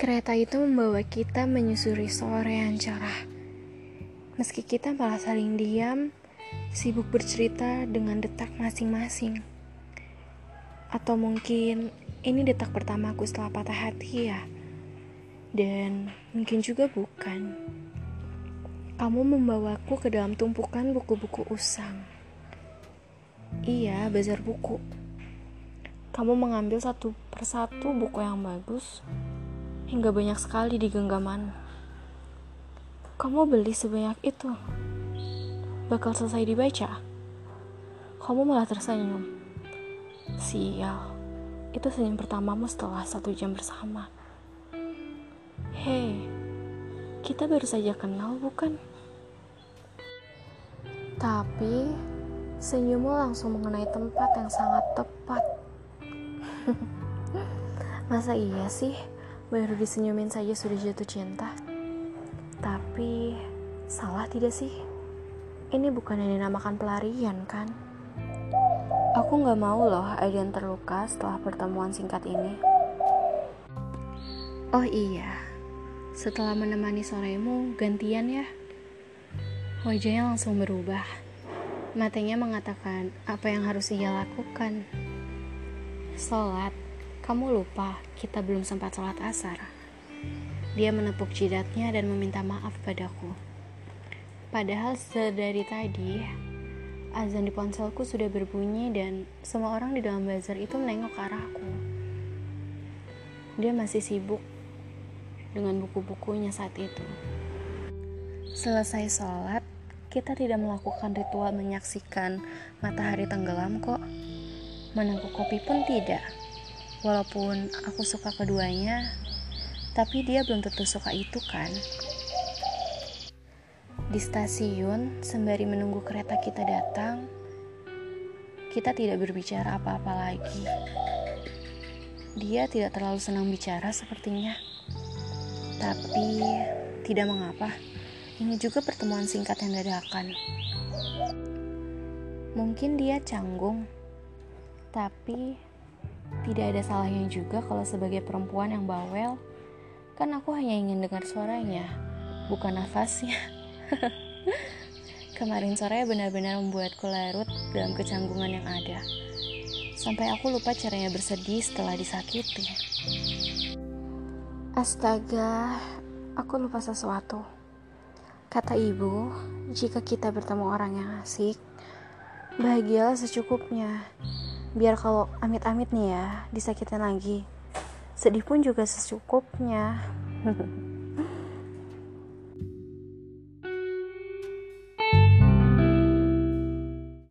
Kereta itu membawa kita menyusuri sore yang cerah. Meski kita malah saling diam, sibuk bercerita dengan detak masing-masing. Atau mungkin ini detak pertamaku setelah patah hati ya. Dan mungkin juga bukan. Kamu membawaku ke dalam tumpukan buku-buku usang. Iya, bazar buku. Kamu mengambil satu persatu buku yang bagus, hingga banyak sekali di genggaman. Kamu beli sebanyak itu. Bakal selesai dibaca. Kamu malah tersenyum. Sial, itu senyum pertamamu setelah satu jam bersama. Hei, kita baru saja kenal bukan? Tapi, senyummu langsung mengenai tempat yang sangat tepat. Masa iya sih? Baru disenyumin saja sudah jatuh cinta. Tapi, salah tidak sih? Ini bukan yang dinamakan pelarian kan? Aku gak mau loh ada terluka setelah pertemuan singkat ini. Oh iya, setelah menemani soremu, gantian ya. Wajahnya langsung berubah. Matanya mengatakan apa yang harus ia lakukan. Sholat, kamu lupa, kita belum sempat sholat asar. Dia menepuk jidatnya dan meminta maaf padaku. Padahal sedari tadi, azan di ponselku sudah berbunyi dan semua orang di dalam bazar itu menengok ke arahku. Dia masih sibuk dengan buku-bukunya saat itu. Selesai sholat, kita tidak melakukan ritual menyaksikan matahari tenggelam kok. Menengku kopi pun tidak. Walaupun aku suka keduanya, tapi dia belum tentu suka itu kan. Di stasiun, sembari menunggu kereta kita datang, kita tidak berbicara apa-apa lagi. Dia tidak terlalu senang bicara sepertinya. Tapi, tidak mengapa. Ini juga pertemuan singkat yang dadakan. Mungkin dia canggung, tapi tidak ada salahnya juga kalau sebagai perempuan yang bawel, kan aku hanya ingin dengar suaranya, bukan nafasnya. Kemarin sore benar-benar membuatku larut dalam kecanggungan yang ada. Sampai aku lupa caranya bersedih setelah disakiti. Astaga, aku lupa sesuatu. Kata ibu, jika kita bertemu orang yang asik, bahagialah secukupnya biar kalau amit-amit nih ya disakitin lagi. Sedih pun juga secukupnya